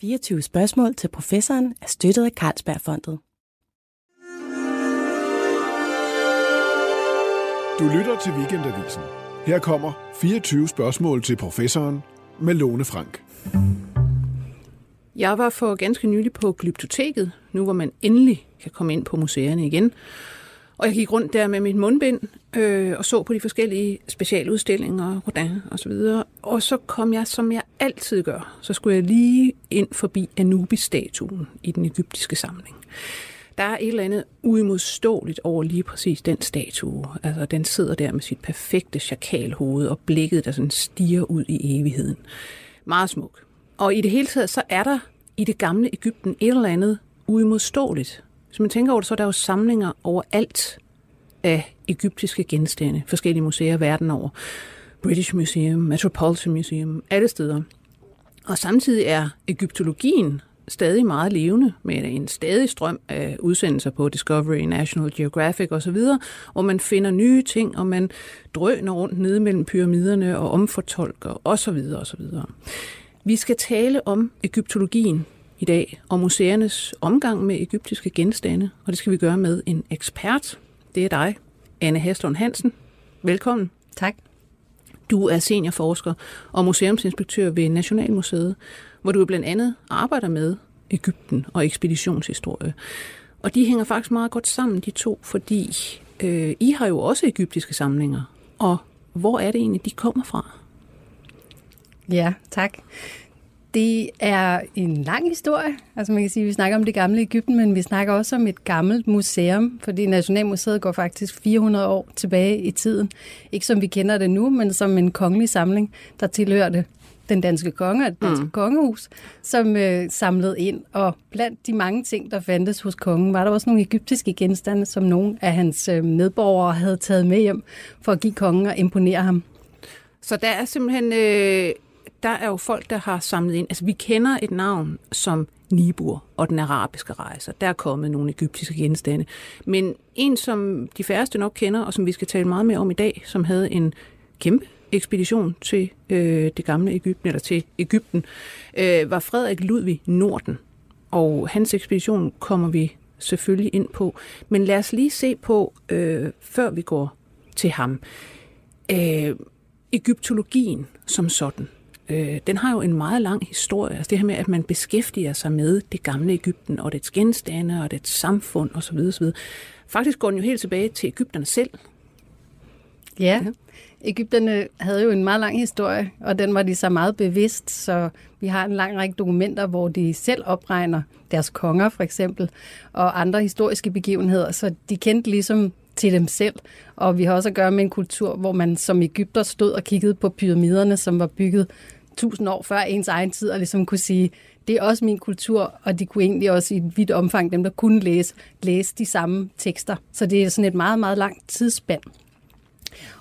24 spørgsmål til professoren er støttet af Carlsbergfondet. Du lytter til Weekendavisen. Her kommer 24 spørgsmål til professoren med Lone Frank. Jeg var for ganske nylig på Glyptoteket, nu hvor man endelig kan komme ind på museerne igen. Og jeg gik rundt der med mit mundbind øh, og så på de forskellige specialudstillinger, Rodin og så videre. Og så kom jeg, som jeg altid gør, så skulle jeg lige ind forbi Anubis-statuen i den egyptiske samling. Der er et eller andet uimodståeligt over lige præcis den statue. Altså, den sidder der med sit perfekte chakalhoved og blikket, der sådan stiger ud i evigheden. Meget smuk. Og i det hele taget, så er der i det gamle Ægypten et eller andet uimodståeligt. Hvis man tænker over det, så er der jo samlinger overalt af egyptiske genstande, forskellige museer verden over. British Museum, Metropolitan Museum, alle steder. Og samtidig er egyptologien stadig meget levende med en stadig strøm af udsendelser på Discovery, National Geographic osv., hvor man finder nye ting, og man drøner rundt nede mellem pyramiderne og omfortolker osv. osv. Vi skal tale om egyptologien i dag, og museernes omgang med egyptiske genstande, og det skal vi gøre med en ekspert. Det er dig, Anne Haslund Hansen. Velkommen. Tak. Du er seniorforsker og museumsinspektør ved Nationalmuseet, hvor du blandt andet arbejder med Ægypten og ekspeditionshistorie. Og de hænger faktisk meget godt sammen, de to, fordi øh, I har jo også egyptiske samlinger. Og hvor er det egentlig, de kommer fra? Ja, tak. Det er en lang historie. Altså man kan sige, at vi snakker om det gamle Ægypten, men vi snakker også om et gammelt museum, fordi Nationalmuseet går faktisk 400 år tilbage i tiden. Ikke som vi kender det nu, men som en kongelig samling, der tilhørte den danske konge og det danske mm. kongehus, som øh, samlede ind. Og blandt de mange ting, der fandtes hos kongen, var der også nogle egyptiske genstande, som nogle af hans øh, medborgere havde taget med hjem for at give kongen og imponere ham. Så der er simpelthen... Øh der er jo folk, der har samlet ind. Altså, vi kender et navn som Nibur og den arabiske rejse. Der er kommet nogle egyptiske genstande. Men en, som de færreste nok kender, og som vi skal tale meget mere om i dag, som havde en kæmpe ekspedition til øh, det gamle Ægypten, eller til Ægypten, øh, var Frederik Ludvig Norden. Og hans ekspedition kommer vi selvfølgelig ind på. Men lad os lige se på, øh, før vi går til ham, øh, egyptologien som sådan øh, den har jo en meget lang historie. Altså det her med, at man beskæftiger sig med det gamle Ægypten og dets genstande og dets samfund osv. osv. Faktisk går den jo helt tilbage til Ægypterne selv. Ja, ja. Ægypterne havde jo en meget lang historie, og den var de så meget bevidst, så vi har en lang række dokumenter, hvor de selv opregner deres konger for eksempel, og andre historiske begivenheder, så de kendte ligesom til dem selv. Og vi har også at gøre med en kultur, hvor man som Ægypter stod og kiggede på pyramiderne, som var bygget tusind år før ens egen tid, og ligesom kunne sige, det er også min kultur, og de kunne egentlig også i et vidt omfang, dem der kunne læse, læse de samme tekster. Så det er sådan et meget, meget langt tidsspand.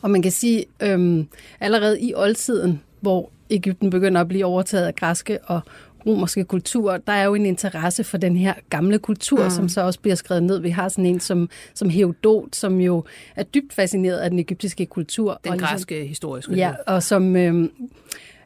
Og man kan sige, øhm, allerede i oldtiden, hvor Ægypten begynder at blive overtaget af græske og romerske kultur, der er jo en interesse for den her gamle kultur, mm. som så også bliver skrevet ned. Vi har sådan en som, som Herodot, som jo er dybt fascineret af den egyptiske kultur. Den og ligesom, græske historiske. Ja, og som... Øhm,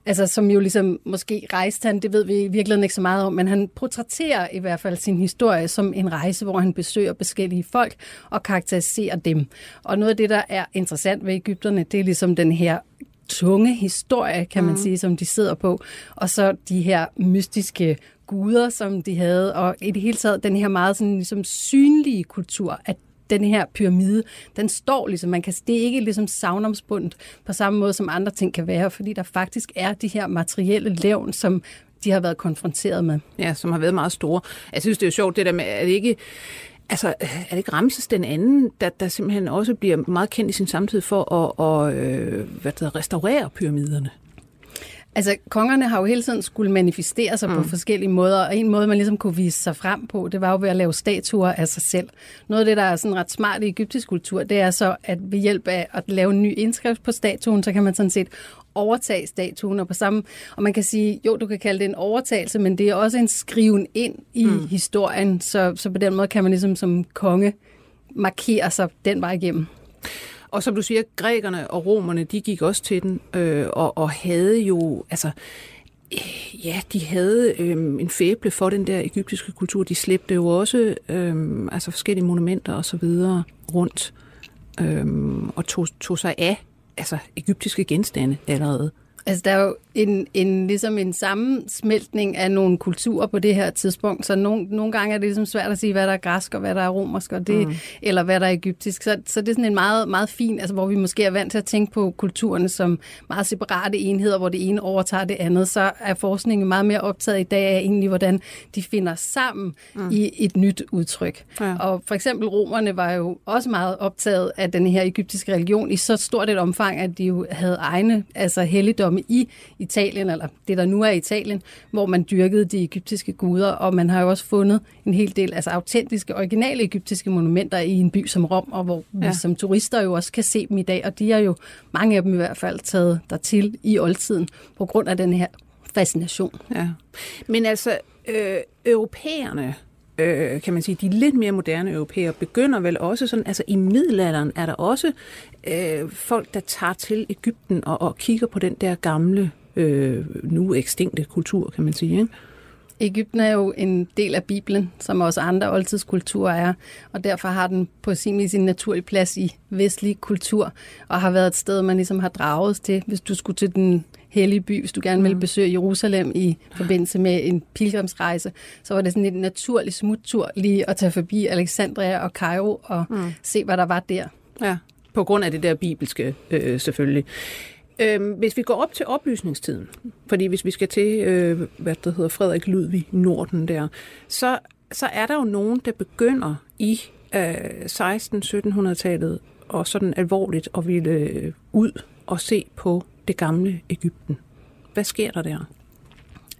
Altså, som jo ligesom måske rejste han, det ved vi i virkeligheden ikke så meget om, men han portrætterer i hvert fald sin historie som en rejse, hvor han besøger forskellige folk og karakteriserer dem. Og noget af det, der er interessant ved Ægypterne, det er ligesom den her tunge historie, kan man mm. sige, som de sidder på. Og så de her mystiske guder, som de havde, og i det hele taget den her meget sådan, ligesom synlige kultur, at den her pyramide, den står ligesom, man kan, det er ikke ligesom savnomsbundet på samme måde, som andre ting kan være, fordi der faktisk er de her materielle levn, som de har været konfronteret med. Ja, som har været meget store. Jeg synes, det er jo sjovt, det der med, at ikke Altså, er det ikke Ramses den anden, der, der simpelthen også bliver meget kendt i sin samtid for at, at øh, hvad det restaurere pyramiderne? Altså, kongerne har jo hele tiden skulle manifestere sig mm. på forskellige måder, og en måde, man ligesom kunne vise sig frem på, det var jo ved at lave statuer af sig selv. Noget af det, der er sådan ret smart i egyptisk kultur, det er så, at ved hjælp af at lave en ny indskrift på statuen, så kan man sådan set overtage statuen, og på samme, og man kan sige, jo, du kan kalde det en overtagelse, men det er også en skriven ind i mm. historien, så, så på den måde kan man ligesom som konge markere sig den vej igennem. Og som du siger, grækerne og romerne, de gik også til den, øh, og, og havde jo, altså, øh, Ja, de havde øh, en fæble for den der egyptiske kultur. De slæbte jo også øh, altså forskellige monumenter og så videre rundt øh, og tog, tog sig af altså, egyptiske genstande allerede. Altså, der er jo en, en, ligesom en sammensmeltning af nogle kulturer på det her tidspunkt, så nogle, nogle gange er det ligesom svært at sige, hvad der er græsk og hvad der er romersk, og det, mm. eller hvad der er egyptisk. Så, så det er sådan en meget, meget fin, altså hvor vi måske er vant til at tænke på kulturerne som meget separate enheder, hvor det ene overtager det andet, så er forskningen meget mere optaget i dag af egentlig, hvordan de finder sammen mm. i et nyt udtryk. Ja. Og for eksempel romerne var jo også meget optaget af den her egyptiske religion i så stort et omfang, at de jo havde egne altså helligdomme i Italien, eller det der nu er Italien, hvor man dyrkede de egyptiske guder, og man har jo også fundet en hel del altså autentiske, originale egyptiske monumenter i en by som Rom, og hvor ja. vi som turister jo også kan se dem i dag, og de er jo, mange af dem i hvert fald, taget dertil i oldtiden, på grund af den her fascination. Ja. Men altså, øh, europæerne, øh, kan man sige, de lidt mere moderne europæer begynder vel også sådan, altså i middelalderen er der også øh, folk, der tager til Ægypten og, og kigger på den der gamle øh, nu ekstinkte kultur, kan man sige. Ikke? Ægypten er jo en del af Bibelen, som også andre oldtidskulturer er, og derfor har den på sin vis en naturlig plads i vestlig kultur, og har været et sted, man ligesom har draget til, hvis du skulle til den hellige by, hvis du gerne ville mm. besøge Jerusalem i forbindelse med en pilgrimsrejse, så var det sådan en naturlig smuttur lige at tage forbi Alexandria og Cairo og mm. se, hvad der var der. Ja, på grund af det der bibelske øh, selvfølgelig. Øhm, hvis vi går op til oplysningstiden, fordi hvis vi skal til, øh, hvad det hedder, Frederik Ludvig Norden der, så, så er der jo nogen, der begynder i øh, 16-1700-tallet og sådan alvorligt at ville øh, ud og se på det gamle Ægypten. Hvad sker der der?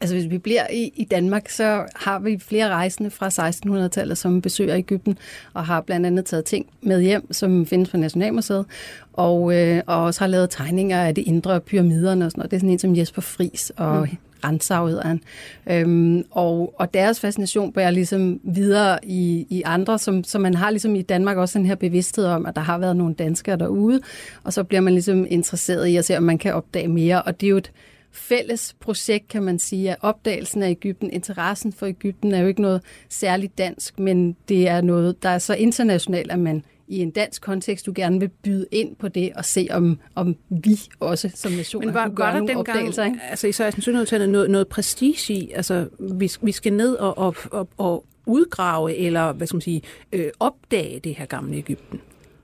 Altså hvis vi bliver i, i Danmark, så har vi flere rejsende fra 1600-tallet, som besøger Ægypten, og har blandt andet taget ting med hjem, som findes på Nationalmuseet, og, øh, og også har lavet tegninger af det indre pyramiderne og sådan noget. Det er sådan en som Jesper Fris og mm. Rensau hedder han. Øhm, og, og deres fascination bærer ligesom videre i, i andre, som, som man har ligesom i Danmark også den her bevidsthed om, at der har været nogle danskere derude, og så bliver man ligesom interesseret i at se, om man kan opdage mere, og det er jo et fælles projekt, kan man sige, af opdagelsen af Ægypten. Interessen for Ægypten er jo ikke noget særligt dansk, men det er noget, der er så internationalt, at man i en dansk kontekst, du gerne vil byde ind på det og se, om, om vi også som nation Men var, kunne gøre var der nogle opdagelser. Gang, altså i 1600-tallet noget, noget prestige i, altså vi, vi skal ned og, og, og, og udgrave eller hvad skal man sige, øh, opdage det her gamle Ægypten.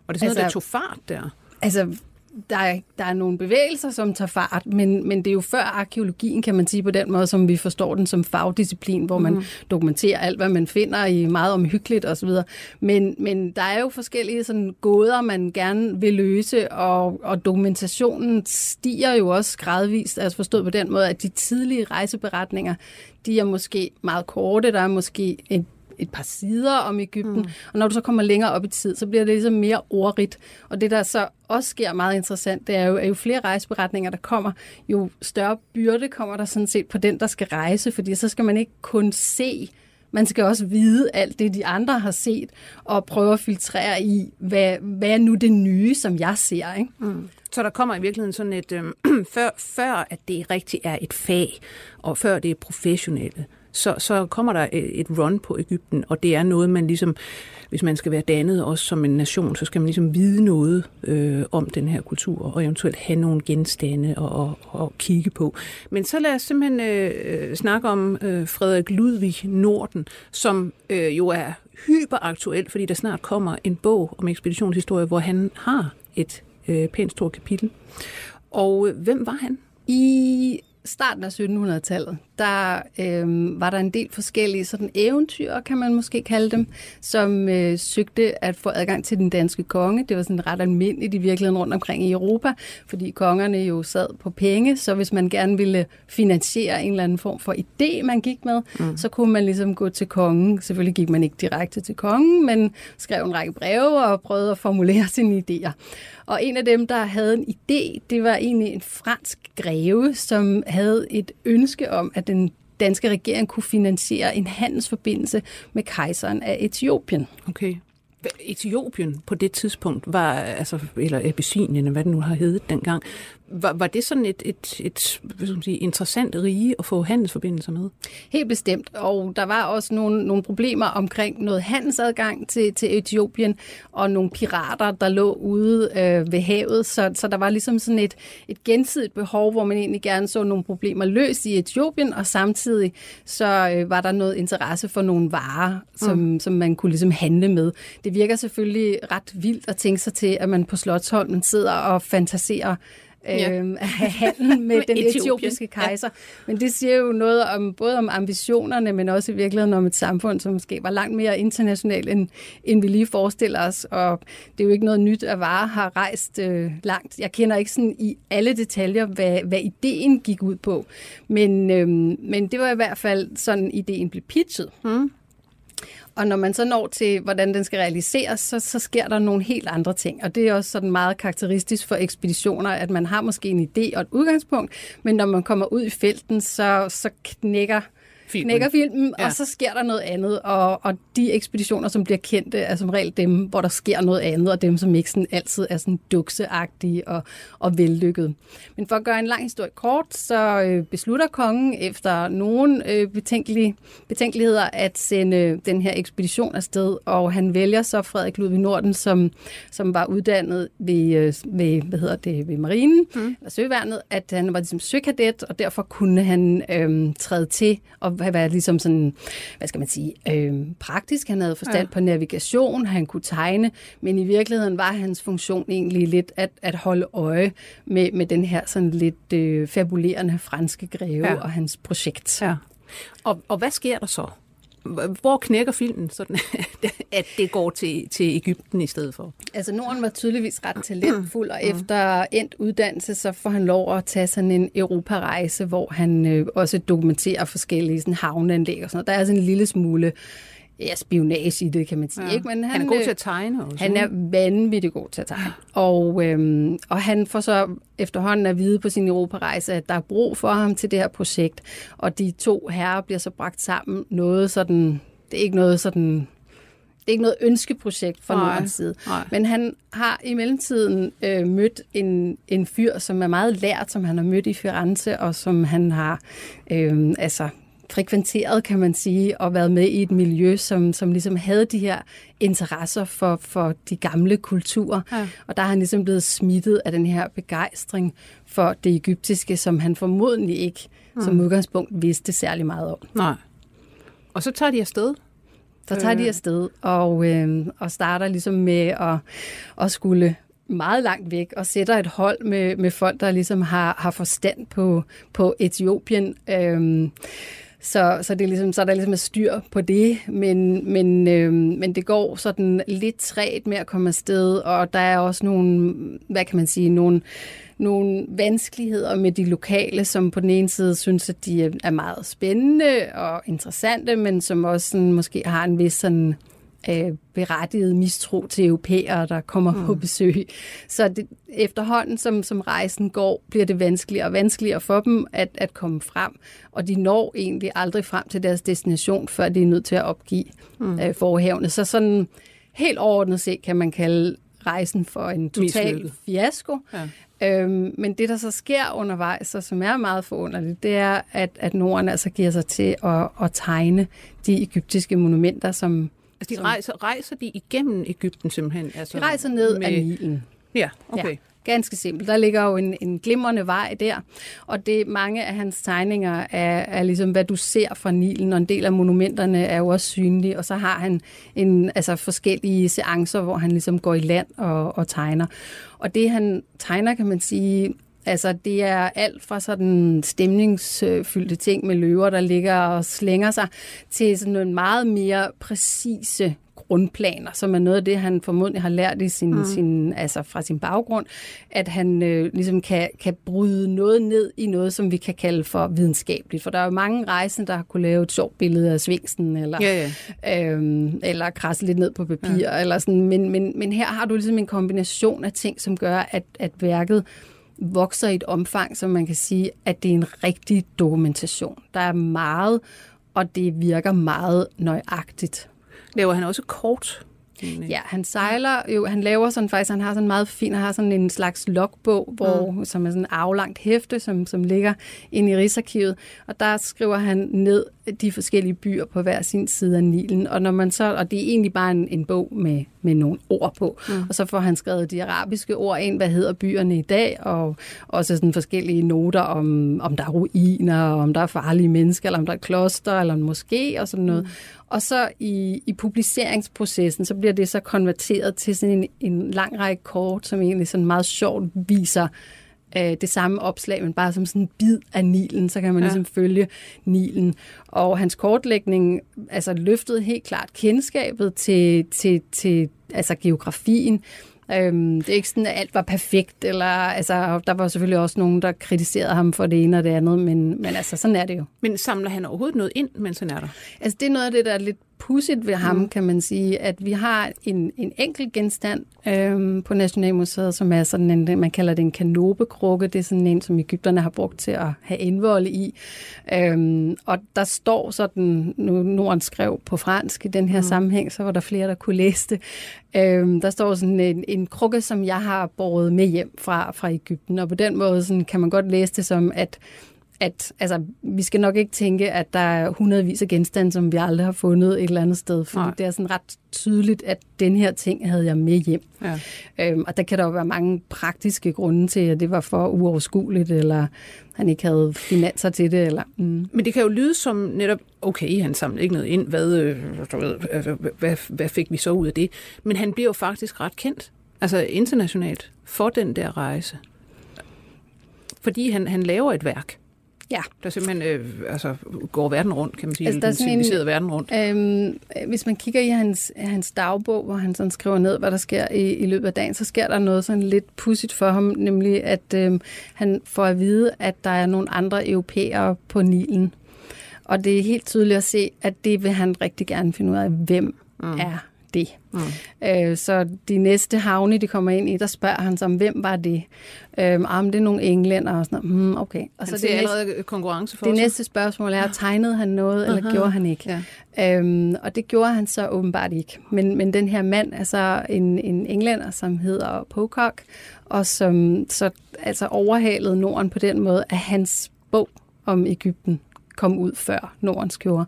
Og det er sådan altså, noget, der tog fart der. Altså, der er, der er nogle bevægelser, som tager fart, men, men det er jo før arkeologien, kan man sige på den måde, som vi forstår den som fagdisciplin, hvor man mm. dokumenterer alt, hvad man finder i meget omhyggeligt osv. Men, men der er jo forskellige sådan gåder, man gerne vil løse, og, og dokumentationen stiger jo også gradvist, altså forstået på den måde, at de tidlige rejseberetninger, de er måske meget korte, der er måske et et par sider om Ægypten, mm. og når du så kommer længere op i tid, så bliver det ligesom mere ordrigt. Og det, der så også sker meget interessant, det er jo, at jo flere rejseberetninger, der kommer, jo større byrde kommer der sådan set på den, der skal rejse, fordi så skal man ikke kun se man skal også vide alt det, de andre har set, og prøve at filtrere i, hvad, hvad er nu det nye, som jeg ser. Ikke? Mm. Så der kommer i virkeligheden sådan et, øh, før, før at det rigtig er et fag, og før det er professionelle, så, så kommer der et run på Ægypten, og det er noget, man ligesom, hvis man skal være dannet også som en nation, så skal man ligesom vide noget øh, om den her kultur, og eventuelt have nogle genstande og, og, og kigge på. Men så lad os simpelthen øh, snakke om øh, Frederik Ludvig Norden, som øh, jo er hyperaktuel, fordi der snart kommer en bog om ekspeditionshistorie, hvor han har et øh, pænt stort kapitel. Og øh, hvem var han? I starten af 1700-tallet, der øh, var der en del forskellige sådan eventyr, kan man måske kalde dem, som øh, søgte at få adgang til den danske konge. Det var sådan ret almindeligt i virkeligheden rundt omkring i Europa, fordi kongerne jo sad på penge, så hvis man gerne ville finansiere en eller anden form for idé, man gik med, mm. så kunne man ligesom gå til kongen. Selvfølgelig gik man ikke direkte til kongen, men skrev en række breve og prøvede at formulere sine idéer. Og en af dem, der havde en idé, det var egentlig en fransk greve, som havde et ønske om, at den danske regering kunne finansiere en handelsforbindelse med kejseren af Etiopien. Okay. Etiopien på det tidspunkt var, altså, eller Abyssinien, hvad det nu har heddet dengang, var, var det sådan et, et, et sige, interessant rige at få handelsforbindelser med? Helt bestemt, og der var også nogle, nogle problemer omkring noget handelsadgang til, til Etiopien, og nogle pirater, der lå ude øh, ved havet, så, så der var ligesom sådan et, et gensidigt behov, hvor man egentlig gerne så nogle problemer løst i Etiopien, og samtidig så øh, var der noget interesse for nogle varer, som, mm. som man kunne ligesom handle med. Det virker selvfølgelig ret vildt at tænke sig til, at man på Slottsholmen sidder og fantaserer ja. øh, handel med den etiopiske kejser. Ja. Men det siger jo noget om både om ambitionerne, men også i virkeligheden om et samfund, som måske var langt mere internationalt, end, end vi lige forestiller os. Og det er jo ikke noget nyt, at varer har rejst øh, langt. Jeg kender ikke sådan i alle detaljer, hvad, hvad ideen gik ud på. Men, øh, men det var i hvert fald sådan, ideen blev pitchet. Mm. Og når man så når til, hvordan den skal realiseres, så, så sker der nogle helt andre ting. Og det er også sådan meget karakteristisk for ekspeditioner, at man har måske en idé og et udgangspunkt, men når man kommer ud i felten, så, så knækker filmen. knækker filmen, ja. og så sker der noget andet. Og, og de ekspeditioner, som bliver kendte, er som regel dem, hvor der sker noget andet, og dem, som ikke sådan altid er sådan dukseagtige og, og vellykket. Men for at gøre en lang historie kort, så øh, beslutter kongen efter nogle øh, betænkelige, betænkeligheder at sende den her ekspedition afsted, og han vælger så Frederik Ludvig Norden, som, som var uddannet ved, øh, ved, hvad hedder det, ved marinen, mm. eller søværnet, at han var ligesom søkadet, og derfor kunne han øh, træde til og været ligesom sådan, hvad skal man sige, øh, praktisk. Han havde forstand ja. på navigation, han kunne tegne, men i virkeligheden var hans funktion egentlig lidt at, at holde øje med, med den her sådan lidt øh, fabulerende franske greve ja. og hans projekt. Ja. Og, og hvad sker der så? Hvor knækker filmen, sådan at det går til, til Ægypten i stedet for? Altså Norden var tydeligvis ret talentfuld, og efter endt uddannelse, så får han lov at tage sådan en europarejse, hvor han øh, også dokumenterer forskellige sådan, havneanlæg og sådan noget. Der er sådan en lille smule ja, spionage i det, kan man sige. Ja. Ikke? Men han, han er god til at tegne også. Han er vanvittig god til at tegne. Og, øhm, og han får så efterhånden at vide på sin europarejse, at der er brug for ham til det her projekt. Og de to herrer bliver så bragt sammen. Noget sådan, det er ikke noget sådan det er ikke noget ønskeprojekt fra Nordens side. Nej. Men han har i mellemtiden øh, mødt en, en fyr, som er meget lært, som han har mødt i Firenze, og som han har øh, altså frekventeret, kan man sige, og været med i et miljø, som, som ligesom havde de her interesser for, for de gamle kulturer. Ja. Og der har han ligesom blevet smittet af den her begejstring for det egyptiske, som han formodentlig ikke mm. som udgangspunkt vidste særlig meget om. Nej. Og så tager de afsted? Så tager de øh. afsted og, øh, og starter ligesom med at, at skulle meget langt væk og sætter et hold med, med folk, der ligesom har, har forstand på, på Etiopien. Øh, så, så, det er ligesom, så er der ligesom et styr på det, men, men, øh, men det går sådan lidt træt med at komme afsted, og der er også nogle, hvad kan man sige, nogle, nogle vanskeligheder med de lokale, som på den ene side synes, at de er meget spændende og interessante, men som også sådan, måske har en vis sådan øh, berettiget mistro til europæere, der kommer mm. på besøg. Så det, efterhånden, som, som rejsen går, bliver det vanskeligere og vanskeligere for dem at, at komme frem. Og de når egentlig aldrig frem til deres destination, før de er nødt til at opgive mm. øh, forhavene. Så sådan helt overordnet set kan man kalde rejsen for en total fiasko. Ja. Øhm, men det, der så sker undervejs, og som er meget forunderligt, det er, at, at Norden altså giver sig til at, at tegne de egyptiske monumenter, som Altså, de rejser, rejser de igennem Ægypten simpelthen? Altså, de rejser ned med... af Nilen. Ja, okay. Ja. Ganske simpelt. Der ligger jo en, en glimrende vej der, og det mange af hans tegninger er, er ligesom, hvad du ser fra Nilen, og en del af monumenterne er jo også synlige, og så har han en, altså forskellige seancer, hvor han ligesom går i land og, og tegner. Og det han tegner, kan man sige, Altså, det er alt fra sådan stemningsfyldte ting med løver, der ligger og slænger sig, til sådan nogle meget mere præcise grundplaner, som er noget af det, han formodentlig har lært i sin, mm. sin, altså fra sin baggrund, at han øh, ligesom kan, kan bryde noget ned i noget, som vi kan kalde for videnskabeligt. For der er jo mange rejsende, der har kunne lave et sjovt billede af svingsen, eller, ja, ja. Øhm, eller krasse lidt ned på papir, ja. eller sådan. Men, men, men her har du ligesom en kombination af ting, som gør, at, at værket vokser i et omfang, som man kan sige, at det er en rigtig dokumentation. Der er meget, og det virker meget nøjagtigt. Laver han også kort? Ja, han sejler jo, han laver sådan faktisk, han har sådan meget fin, han har sådan en slags logbog, hvor, mm. som er sådan en aflangt hæfte, som, som ligger inde i Rigsarkivet, og der skriver han ned de forskellige byer på hver sin side af Nilen, og når man så, og det er egentlig bare en, en bog med, med nogle ord på, mm. og så får han skrevet de arabiske ord ind, hvad hedder byerne i dag, og også sådan forskellige noter om, om der er ruiner, om der er farlige mennesker, eller om der er kloster, eller en moské, og sådan noget. Mm. Og så i, i publiceringsprocessen, så bliver det så konverteret til sådan en, en lang række kort, som egentlig sådan meget sjovt viser øh, det samme opslag, men bare som sådan en bid af Nilen, så kan man ja. ligesom følge Nilen. Og hans kortlægning altså løftede helt klart kendskabet til, til, til altså geografien, Øhm, det er ikke sådan, at alt var perfekt, eller altså, der var selvfølgelig også nogen, der kritiserede ham for det ene og det andet, men, men altså, sådan er det jo. Men samler han overhovedet noget ind, mens han er der? Altså, det er noget af det, der er lidt pudsigt ved ham, mm. kan man sige, at vi har en, en enkelt genstand øhm, på Nationalmuseet, som er sådan en, man kalder det en kanopekrukke. Det er sådan en, som Ægypterne har brugt til at have indvolde i. Øhm, og der står sådan, nu Norden skrev på fransk i den her mm. sammenhæng, så var der flere, der kunne læse det. Øhm, der står sådan en, en krukke, som jeg har båret med hjem fra, fra Ægypten, og på den måde sådan, kan man godt læse det som, at at altså, vi skal nok ikke tænke, at der er hundredvis af genstande, som vi aldrig har fundet et eller andet sted, for det er sådan ret tydeligt, at den her ting havde jeg med hjem. Ja. Øhm, og der kan der jo være mange praktiske grunde til, at det var for uoverskueligt, eller han ikke havde finanser til det. Eller, mm. Men det kan jo lyde som netop, okay, han samlede ikke noget ind, hvad, øh, ved, hvad, hvad fik vi så ud af det? Men han bliver jo faktisk ret kendt, altså internationalt, for den der rejse. Fordi han, han laver et værk. Ja. Der simpelthen øh, altså, går verden rundt, kan man sige. Altså, der er den civiliserede verden rundt. Øhm, hvis man kigger i hans, hans dagbog, hvor han sådan skriver ned, hvad der sker i, i løbet af dagen, så sker der noget sådan lidt pudsigt for ham, nemlig at øh, han får at vide, at der er nogle andre europæere på Nilen. Og det er helt tydeligt at se, at det vil han rigtig gerne finde ud af, hvem mm. er det. Mm. Øh, så de næste havne, de kommer ind i, der spørger han sig om, hvem var det? Øh, om det er nogle englænder og sådan noget. Mm, okay. Og så det, næste, konkurrence for det næste spørgsmål er, tegnede han noget, eller uh-huh. gjorde han ikke? Ja. Øhm, og det gjorde han så åbenbart ikke. Men, men den her mand er så en, en englænder, som hedder Pocock, og som så altså overhalede Norden på den måde, at hans bog om Ægypten kom ud før Nordens gjorde.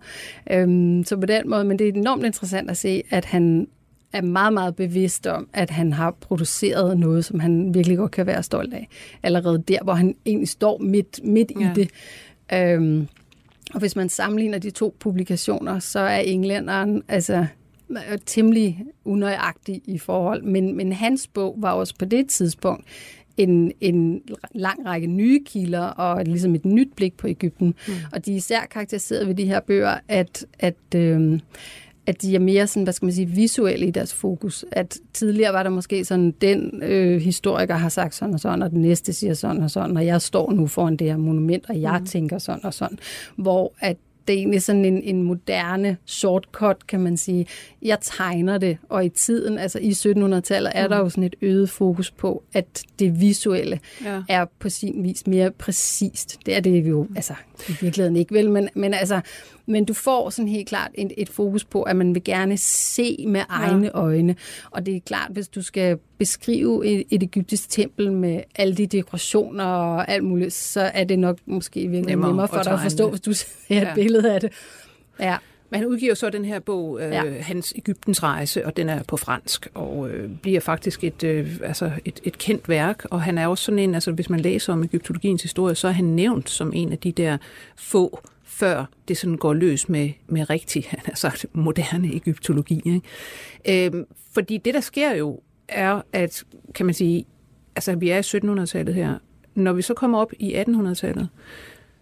Øhm, så på den måde, men det er enormt interessant at se, at han er meget, meget bevidst om, at han har produceret noget, som han virkelig godt kan være stolt af. Allerede der, hvor han egentlig står midt, midt ja. i det. Øhm, og hvis man sammenligner de to publikationer, så er englænderen altså temmelig unøjagtig i forhold. Men, men hans bog var også på det tidspunkt en, en lang række nye kilder og ligesom et nyt blik på Ægypten. Mm. Og de er især karakteriseret ved de her bøger, at, at, øh, at de er mere sådan, hvad skal man sige, visuelle i deres fokus. At tidligere var der måske sådan, den øh, historiker har sagt sådan og sådan, og den næste siger sådan og sådan, og jeg står nu foran det her monument, og jeg mm. tænker sådan og sådan. Hvor at det er egentlig sådan en, en moderne shortcut, kan man sige. Jeg tegner det, og i tiden, altså i 1700-tallet, er der jo sådan et øget fokus på, at det visuelle ja. er på sin vis mere præcist. Det er det jo, altså i virkeligheden ikke vel, men, men altså men du får sådan helt klart et, et fokus på, at man vil gerne se med egne ja. øjne. Og det er klart, hvis du skal beskrive et, et egyptisk tempel med alle de dekorationer og alt muligt, så er det nok måske virkelig nemmere, nemmere for dig at forstå, hvis du ser et ja. billede af det. Ja. Men han udgiver så den her bog, øh, ja. Hans Ægyptens rejse, og den er på fransk, og øh, bliver faktisk et, øh, altså et, et kendt værk. Og han er også sådan en, altså hvis man læser om egyptologiens historie, så er han nævnt som en af de der få før det sådan går løs med, med rigtig, han har sagt, moderne egyptologi. Ikke? Øhm, fordi det, der sker jo, er, at, kan man sige, altså vi er i 1700-tallet her. Når vi så kommer op i 1800-tallet,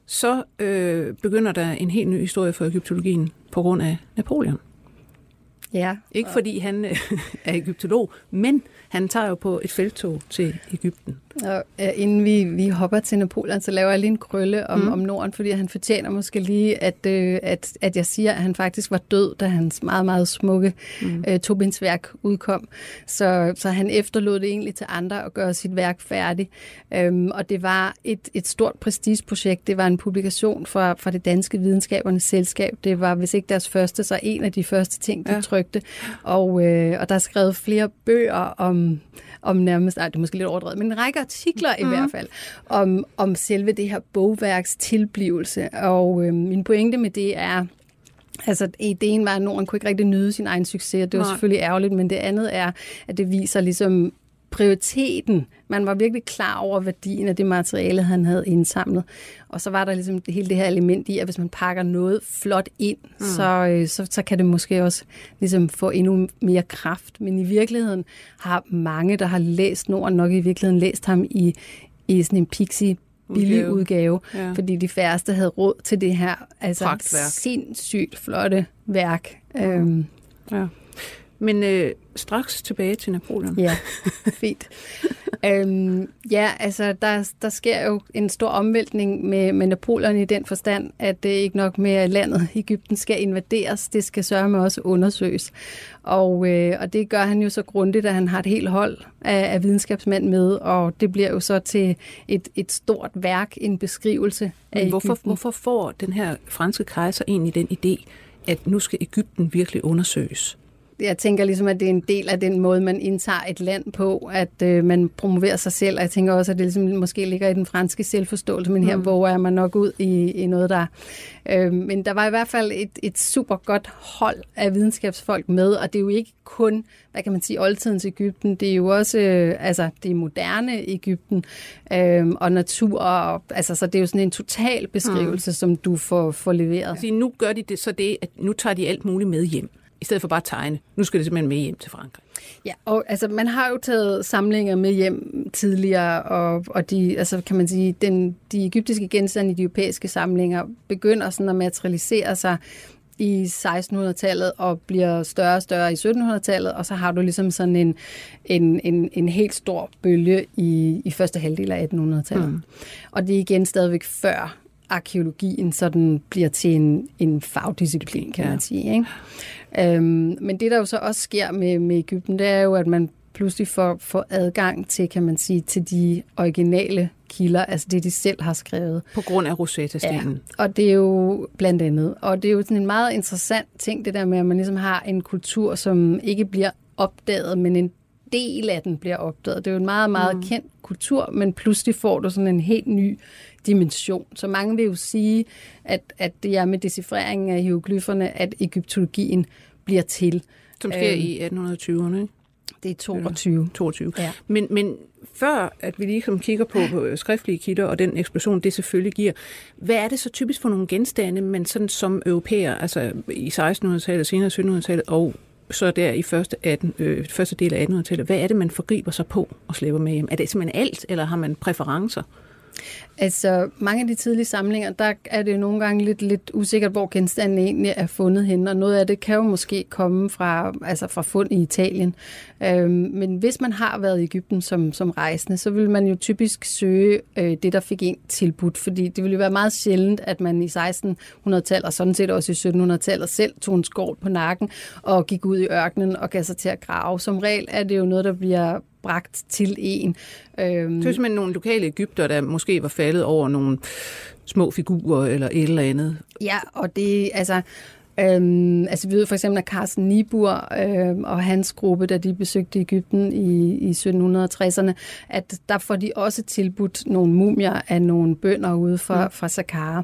så øh, begynder der en helt ny historie for egyptologien på grund af Napoleon. Ja. Ikke fordi han øh, er egyptolog, men han tager jo på et feltog til Ægypten. Og uh, inden vi, vi hopper til Napoleon, så laver jeg lige en krølle om, mm. om Norden, fordi han fortjener måske lige, at, uh, at, at jeg siger, at han faktisk var død, da hans meget, meget smukke mm. uh, tobindsværk udkom. Så, så han efterlod det egentlig til andre at gøre sit værk færdigt. Um, og det var et, et stort prestigeprojekt. Det var en publikation fra, fra det danske videnskabernes selskab. Det var, hvis ikke deres første, så en af de første ting, de ja. trykte. Og, uh, og der er skrevet flere bøger om om nærmest, ej, det er måske lidt overdrevet, men en række artikler mm. i hvert fald, om, om selve det her bogværks tilblivelse. Og øh, min pointe med det er, Altså, ideen var, at Norden kunne ikke rigtig nyde sin egen succes, og det var Nej. selvfølgelig ærgerligt, men det andet er, at det viser ligesom prioriteten. Man var virkelig klar over værdien af det materiale, han havde indsamlet. Og så var der ligesom hele det her element i, at hvis man pakker noget flot ind, mm. så, øh, så, så kan det måske også ligesom få endnu mere kraft. Men i virkeligheden har mange, der har læst Norden, nok i virkeligheden læst ham i, i sådan en pixie billig udgave, ja. fordi de færreste havde råd til det her altså sindssygt flotte værk. Mm. Øhm. Ja. Men øh, straks tilbage til Napoleon. Ja, fint. øhm, ja, altså der, der sker jo en stor omvæltning med, med Napoleon i den forstand, at det ikke nok med, at landet Ægypten skal invaderes, det skal sørge med også undersøges. Og, øh, og det gør han jo så grundigt, at han har et helt hold af, af videnskabsmænd med, og det bliver jo så til et, et stort værk, en beskrivelse af Men hvorfor, hvorfor får den her franske kejser egentlig den idé, at nu skal Ægypten virkelig undersøges? Jeg tænker ligesom, at det er en del af den måde, man indtager et land på, at øh, man promoverer sig selv, og jeg tænker også, at det ligesom måske ligger i den franske selvforståelse, men her mm. hvor er man nok ud i, i noget, der... Øh, men der var i hvert fald et, et super godt hold af videnskabsfolk med, og det er jo ikke kun, hvad kan man sige, oldtidens Ægypten, det er jo også, øh, altså, det moderne Ægypten, øh, og natur, og, altså, så det er jo sådan en total beskrivelse, mm. som du får, får leveret. Altså, nu gør de det så det, at nu tager de alt muligt med hjem i stedet for bare at tegne. Nu skal det simpelthen med hjem til Frankrig. Ja, og altså, man har jo taget samlinger med hjem tidligere, og, og de, altså, kan man sige, den, de egyptiske genstande i de europæiske samlinger begynder sådan at materialisere sig i 1600-tallet og bliver større og større i 1700-tallet, og så har du ligesom sådan en, en, en, en helt stor bølge i, i første halvdel af 1800-tallet. Mm. Og det er igen stadigvæk før arkeologien sådan bliver til en, en fagdisciplin, kan ja. man sige. Ikke? Øhm, men det, der jo så også sker med, med Ægypten, det er jo, at man pludselig får, får adgang til, kan man sige, til de originale kilder, altså det, de selv har skrevet. På grund af Rosetta-stenen. Ja, og det er jo blandt andet. Og det er jo sådan en meget interessant ting, det der med, at man ligesom har en kultur, som ikke bliver opdaget, men en del af den bliver opdaget. Det er jo en meget, meget mm. kendt kultur, men pludselig får du sådan en helt ny dimension. Så mange vil jo sige, at, at det er med decifreringen af hieroglyferne, at egyptologien bliver til. Som sker øhm, i 1820'erne, ikke? Det er 22. 22. Ja. Men, men før at vi lige kigger på, på skriftlige kilder og den eksplosion, det selvfølgelig giver, hvad er det så typisk for nogle genstande, man sådan som europæer, altså i 1600-tallet, senere 1700-tallet og så der i første, 18, øh, første del af 1800-tallet, hvad er det, man forgriber sig på og slæber med hjem? Er det simpelthen alt, eller har man præferencer? Altså, mange af de tidlige samlinger, der er det jo nogle gange lidt, lidt usikkert, hvor genstanden egentlig er fundet hen, og noget af det kan jo måske komme fra, altså fra fund i Italien. Øhm, men hvis man har været i Ægypten som, som rejsende, så vil man jo typisk søge øh, det, der fik en tilbudt, fordi det ville jo være meget sjældent, at man i 1600-tallet, og sådan set også i 1700-tallet, selv tog en skål på nakken og gik ud i ørkenen og gav sig til at grave. Som regel er det jo noget, der bliver bragt til en. Øhm, det er simpelthen nogle lokale Ægypter, der måske var faldet over nogle små figurer eller et eller andet. Ja, og det, altså, Øhm, altså vi ved for eksempel, at Carsten Niebuhr øhm, og hans gruppe, da de besøgte Ægypten i, i 1760'erne, at der får de også tilbudt nogle mumier af nogle bønder ude fra, mm. fra Saqqara.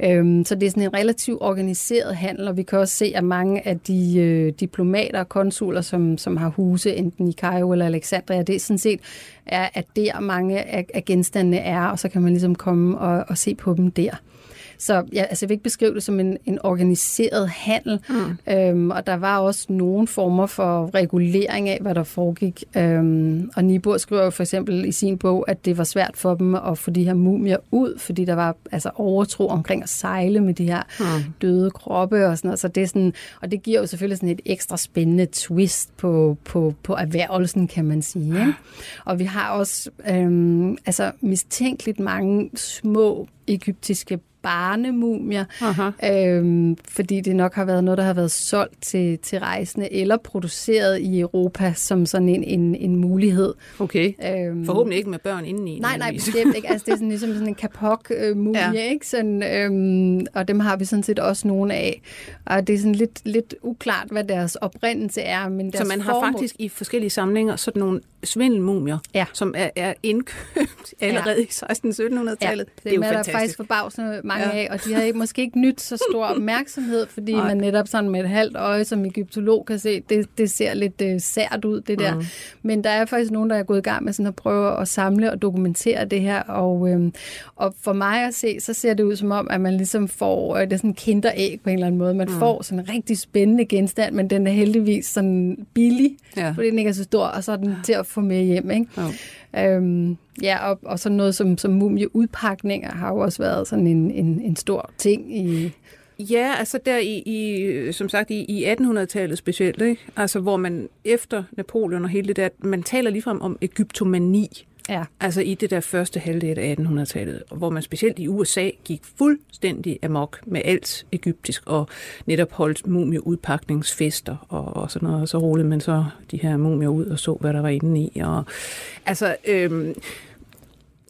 Øhm, så det er sådan en relativt organiseret handel, og vi kan også se, at mange af de øh, diplomater og konsuler, som, som har huse enten i Cairo eller Alexandria, det er sådan set, er, at der mange af, af genstandene er, og så kan man ligesom komme og, og se på dem der. Så ja, altså, jeg vil ikke beskrive det som en, en organiseret handel, mm. øhm, og der var også nogle former for regulering af, hvad der foregik. Øhm, og Nibor skriver jo for eksempel i sin bog, at det var svært for dem at få de her mumier ud, fordi der var altså overtro omkring at sejle med de her mm. døde kroppe og sådan noget. Så det er sådan, og det giver jo selvfølgelig sådan et ekstra spændende twist på, på, på erhvervelsen, kan man sige. Ikke? Og vi har også øhm, altså mistænkeligt mange små egyptiske barnemumier, øhm, fordi det nok har været noget, der har været solgt til, til rejsende eller produceret i Europa som sådan en, en, en mulighed. Okay. Øhm, Forhåbentlig ikke med børn indeni. Nej, nej, bestemt ikke. Altså, det er sådan, ligesom sådan en kapok-mumie, ja. ikke? Sådan, øhm, og dem har vi sådan set også nogle af. Og det er sådan lidt, lidt uklart, hvad deres oprindelse er. Men deres Så man har formål... faktisk i forskellige samlinger sådan nogle svindelmumier, ja. som er, er indkøbt allerede ja. i 1600-1700-tallet. Ja, det, det er jo fantastisk. Der faktisk forbavsende mange ja. af, og de har måske ikke nyt så stor opmærksomhed, fordi Nej. man netop sådan med et halvt øje som egyptolog kan se, det, det ser lidt uh, sært ud, det der. Mm. Men der er faktisk nogen, der er gået i gang med sådan at prøve at samle og dokumentere det her, og, øhm, og for mig at se, så ser det ud som om, at man ligesom får, øh, det er sådan kinderæg på en eller anden måde, man mm. får sådan en rigtig spændende genstand, men den er heldigvis sådan billig, ja. fordi den ikke er så stor, og så er den til at få med hjem, ikke? Ja. Øhm, ja, og, og sådan noget som, som mumieudpakninger har jo også været sådan en, en, en stor ting i... Ja, altså der i, i som sagt, i, i 1800-tallet specielt, ikke? Altså hvor man efter Napoleon og hele det der, man taler ligefrem om egyptomani. Ja. Altså i det der første halvdel af 1800-tallet, hvor man specielt i USA gik fuldstændig amok med alt egyptisk, og netop holdt mumieudpakningsfester og, og sådan noget, og så rullede man så de her mumier ud og så, hvad der var inde i. Og, altså, øhm,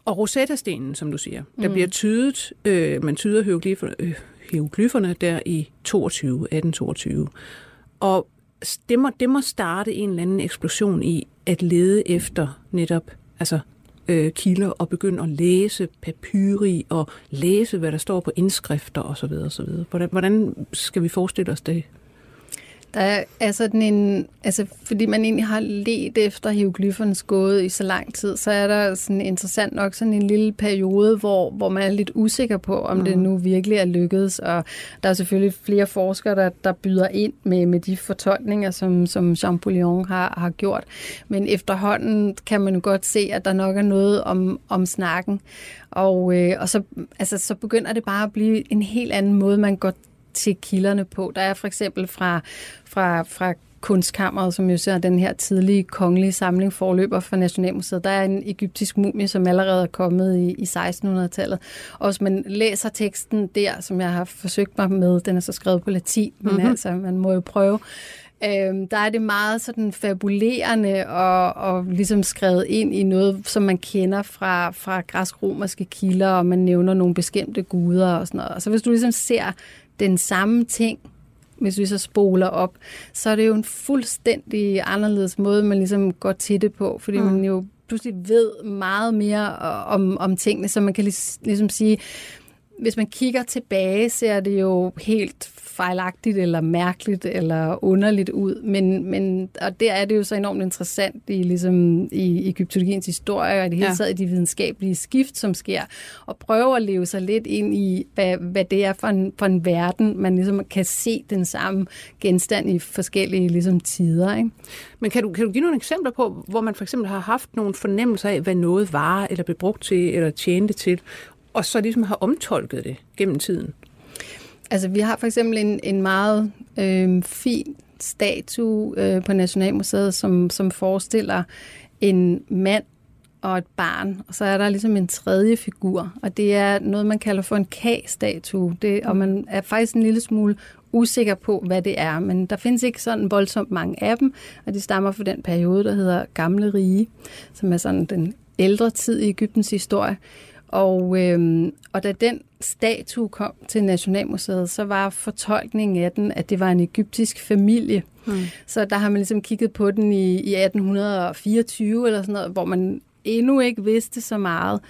og Rosetta-stenen, som du siger, der mm. bliver tydet, øh, man tyder hieroglyferne, øh, hieroglyferne der i 22, 1822. Og det må, det må starte en eller anden eksplosion i at lede efter netop altså øh, kilder og begynde at læse papyri og læse, hvad der står på indskrifter osv. osv. Hvordan, hvordan skal vi forestille os det? Der er altså sådan en, altså fordi man egentlig har let efter hieroglyfernes gåde i så lang tid, så er der sådan interessant nok sådan en lille periode, hvor, hvor man er lidt usikker på, om mm. det nu virkelig er lykkedes. Og der er selvfølgelig flere forskere, der, der byder ind med, med de fortolkninger, som, som Champollion har, har gjort. Men efterhånden kan man jo godt se, at der nok er noget om, om snakken. Og, øh, og så, altså, så begynder det bare at blive en helt anden måde, man går til kilderne på. Der er for eksempel fra, fra, fra kunstkammeret, som jo ser den her tidlige kongelige samling forløber fra Nationalmuseet. Der er en egyptisk mumie, som allerede er kommet i, i 1600-tallet. Og hvis man læser teksten der, som jeg har forsøgt mig med, den er så skrevet på latin, men mm-hmm. altså, man må jo prøve, Øhm, der er det meget sådan fabulerende og, og ligesom skrevet ind i noget, som man kender fra, fra græsk-romerske kilder, og man nævner nogle bestemte guder og sådan noget. Og så hvis du ligesom ser den samme ting, hvis vi så spoler op, så er det jo en fuldstændig anderledes måde, man ligesom går til det på, fordi mm. man jo pludselig ved meget mere om, om tingene, så man kan ligesom sige, hvis man kigger tilbage, ser det jo helt fejlagtigt eller mærkeligt eller underligt ud, men, men og der er det jo så enormt interessant i, ligesom, i egyptologiens historie og i det hele taget ja. i de videnskabelige skift, som sker, og prøve at leve sig lidt ind i, hvad, hvad det er for en, for en verden, man ligesom kan se den samme genstand i forskellige ligesom, tider. Ikke? Men kan du, kan du give nogle eksempler på, hvor man for eksempel har haft nogle fornemmelser af, hvad noget var, eller blev brugt til, eller tjente til, og så ligesom har omtolket det gennem tiden? Altså, vi har for eksempel en, en meget øh, fin statue øh, på Nationalmuseet, som, som forestiller en mand og et barn, og så er der ligesom en tredje figur, og det er noget, man kalder for en K-statue, det, og man er faktisk en lille smule usikker på, hvad det er, men der findes ikke sådan voldsomt mange af dem, og de stammer fra den periode, der hedder Gamle Rige, som er sådan den ældre tid i Ægyptens historie. Og, øhm, og da den statue kom til Nationalmuseet, så var fortolkningen af den, at det var en egyptisk familie. Mm. Så der har man ligesom kigget på den i, i 1824 eller sådan noget, hvor man endnu ikke vidste så meget.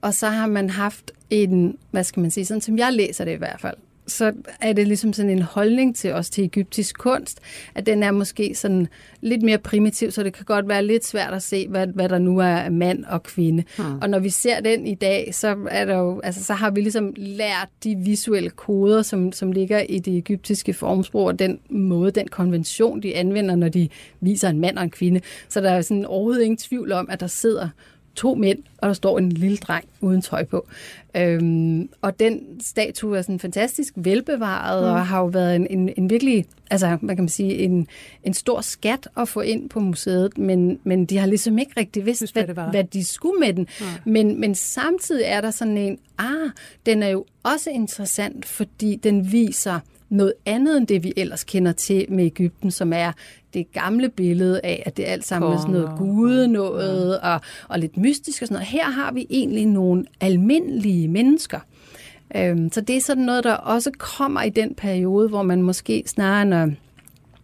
Og så har man haft en, hvad skal man sige, sådan som jeg læser det i hvert fald, så er det ligesom sådan en holdning til os til egyptisk kunst, at den er måske sådan lidt mere primitiv, så det kan godt være lidt svært at se, hvad, hvad der nu er mand og kvinde. Hmm. Og når vi ser den i dag, så er der jo, altså, så har vi ligesom lært de visuelle koder, som, som ligger i det egyptiske formsprog, og den måde, den konvention, de anvender, når de viser en mand og en kvinde. Så der er sådan overhovedet ingen tvivl om, at der sidder to mænd, og der står en lille dreng uden tøj på. Øhm, og den statue er sådan fantastisk velbevaret, mm. og har jo været en, en, en virkelig, altså hvad kan man sige, en, en stor skat at få ind på museet, men, men de har ligesom ikke rigtig vidst, Synes, hvad, hvad, hvad de skulle med den. Ja. Men, men samtidig er der sådan en, ah, den er jo også interessant, fordi den viser noget andet end det, vi ellers kender til med Ægypten, som er det gamle billede af, at det alt sammen er sådan noget gude noget og, og lidt mystisk og sådan noget. Her har vi egentlig nogle almindelige mennesker. Øhm, så det er sådan noget, der også kommer i den periode, hvor man måske snarere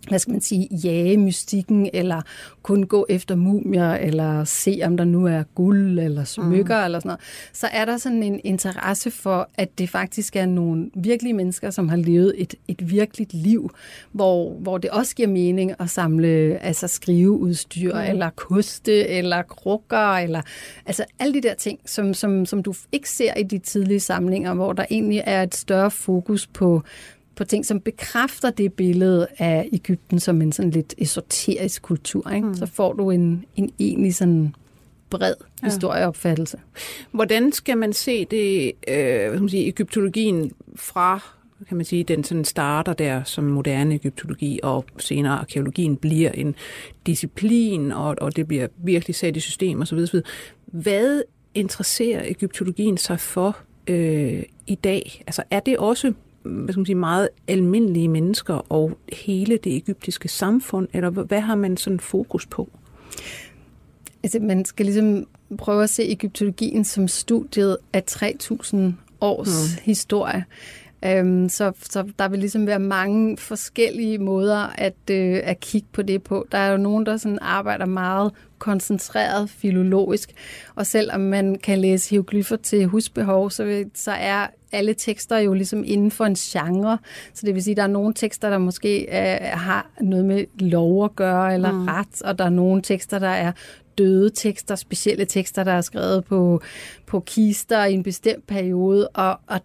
hvad skal man sige, jage mystikken, eller kun gå efter mumier, eller se, om der nu er guld, eller smykker, mm. eller sådan noget, så er der sådan en interesse for, at det faktisk er nogle virkelige mennesker, som har levet et, et virkeligt liv, hvor, hvor det også giver mening at samle altså skriveudstyr, mm. eller koste, eller krukker, eller altså alle de der ting, som, som, som du ikke ser i de tidlige samlinger, hvor der egentlig er et større fokus på på ting, som bekræfter det billede af Ægypten som en sådan lidt esoterisk kultur. Ikke? Mm. Så får du en, en egentlig sådan bred ja. historieopfattelse. Hvordan skal man se det, øh, hvad skal man sige, egyptologien fra kan man sige, den sådan starter der som moderne egyptologi, og senere arkeologien bliver en disciplin, og, og det bliver virkelig sat i system osv. osv. Hvad interesserer egyptologien sig for øh, i dag? Altså er det også hvad skal man sige, meget almindelige mennesker og hele det egyptiske samfund, eller hvad har man sådan fokus på? Altså, man skal ligesom prøve at se egyptologien som studiet af 3.000 års mm. historie. Øhm, så, så der vil ligesom være mange forskellige måder at, øh, at kigge på det på. Der er jo nogen, der sådan arbejder meget koncentreret filologisk, og selvom man kan læse hieroglyffer til husbehov, så, så er alle tekster jo ligesom inden for en genre. Så det vil sige, at der er nogle tekster, der måske øh, har noget med lov at gøre, eller mm. ret, og der er nogle tekster, der er døde tekster, specielle tekster, der er skrevet på, på kister i en bestemt periode, og, og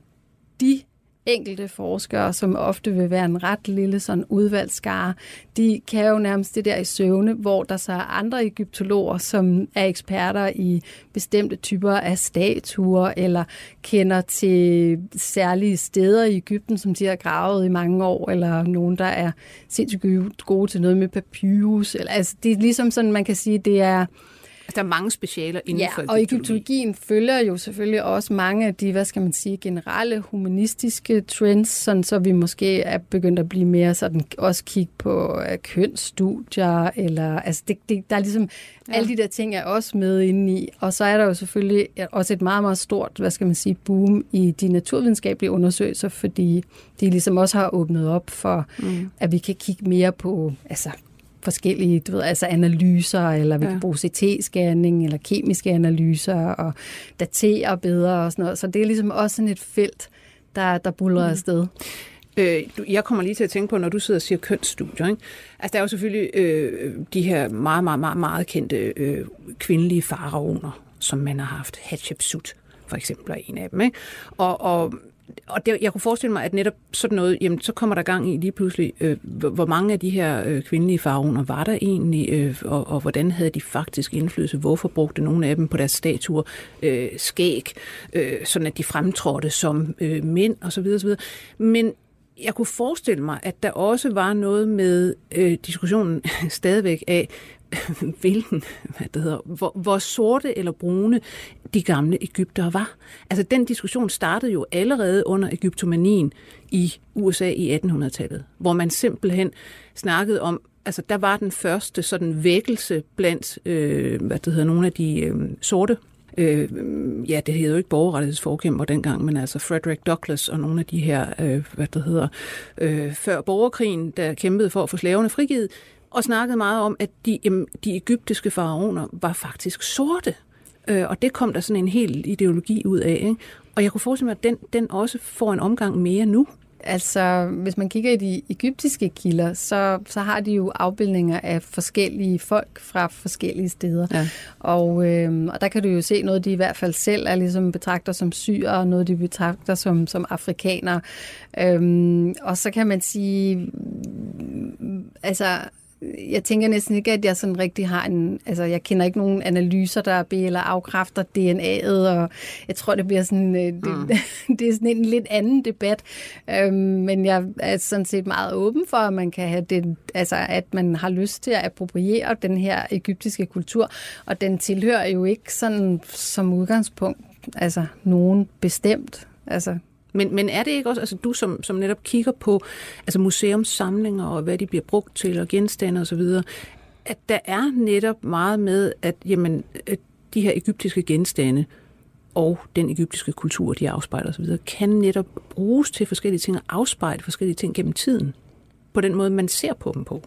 de enkelte forskere, som ofte vil være en ret lille sådan udvalgsskare, de kan jo nærmest det der i søvne, hvor der så er andre egyptologer, som er eksperter i bestemte typer af statuer, eller kender til særlige steder i Ægypten, som de har gravet i mange år, eller nogen, der er sindssygt gode til noget med papyrus. Eller, altså, det er ligesom sådan, man kan sige, det er Altså, der er mange specialer inden ja, for og egyptologien følger jo selvfølgelig også mange af de, hvad skal man sige, generelle humanistiske trends, sådan så vi måske er begyndt at blive mere sådan, også kigge på uh, kønsstudier, eller, altså det, det, der er ligesom, ja. alle de der ting er også med inde i, og så er der jo selvfølgelig også et meget, meget stort, hvad skal man sige, boom i de naturvidenskabelige undersøgelser, fordi de ligesom også har åbnet op for, mm. at vi kan kigge mere på, altså forskellige du ved, altså analyser, eller vi ja. kan bruge CT-scanning, eller kemiske analyser, og datere bedre og sådan noget. Så det er ligesom også sådan et felt, der, der buller mm. afsted. Øh, jeg kommer lige til at tænke på, når du sidder og siger kønsstudier. Ikke? Altså, der er jo selvfølgelig øh, de her meget, meget, meget, meget kendte øh, kvindelige faraoner, som man har haft. Hatshepsut for eksempel er en af dem. Ikke? Og, og og det, jeg kunne forestille mig, at netop sådan noget, jamen så kommer der gang i lige pludselig, øh, hvor mange af de her øh, kvindelige faroner var der egentlig, øh, og, og hvordan havde de faktisk indflydelse? Hvorfor brugte nogle af dem på deres statuer øh, skæg, øh, sådan at de fremtrådte som øh, mænd osv. osv. Men jeg kunne forestille mig, at der også var noget med øh, diskussionen stadigvæk af, hvilken, hvad det hedder, hvor, hvor sorte eller brune de gamle Ægypter var. Altså den diskussion startede jo allerede under Ægyptomanien i USA i 1800-tallet, hvor man simpelthen snakkede om, altså der var den første sådan vækkelse blandt, øh, hvad det hedder, nogle af de øh, sorte øh, ja, det hedder jo ikke borgerrettighedsforkæmper dengang, men altså Frederick Douglass og nogle af de her, øh, hvad det hedder, øh, før borgerkrigen, der kæmpede for at få slaverne frigivet, og snakkede meget om, at de, de egyptiske faraoner var faktisk sorte. Øh, og det kom der sådan en hel ideologi ud af. Ikke? Og jeg kunne forestille mig, at den, den også får en omgang mere nu. altså, hvis man kigger i de egyptiske kilder, så, så har de jo afbildninger af forskellige folk fra forskellige steder. Ja. Og, øh, og der kan du jo se noget, de i hvert fald selv er ligesom betragter som syre, og noget, de betragter som, som afrikanere. Øhm, og så kan man sige, altså jeg tænker næsten ikke, at jeg sådan rigtig har en... Altså, jeg kender ikke nogen analyser, der be- eller afkræfter DNA'et, og jeg tror, det bliver sådan... Øh, mm. det, det er sådan en lidt anden debat. Øhm, men jeg er sådan set meget åben for, at man kan have det... Altså, at man har lyst til at appropriere den her egyptiske kultur, og den tilhører jo ikke sådan som udgangspunkt altså nogen bestemt. Altså, men, men er det ikke også, altså du som, som netop kigger på altså museumssamlinger og hvad de bliver brugt til og genstande osv., at der er netop meget med, at jamen, at de her egyptiske genstande og den egyptiske kultur, de afspejler osv., kan netop bruges til forskellige ting og afspejle forskellige ting gennem tiden. På den måde, man ser på dem på.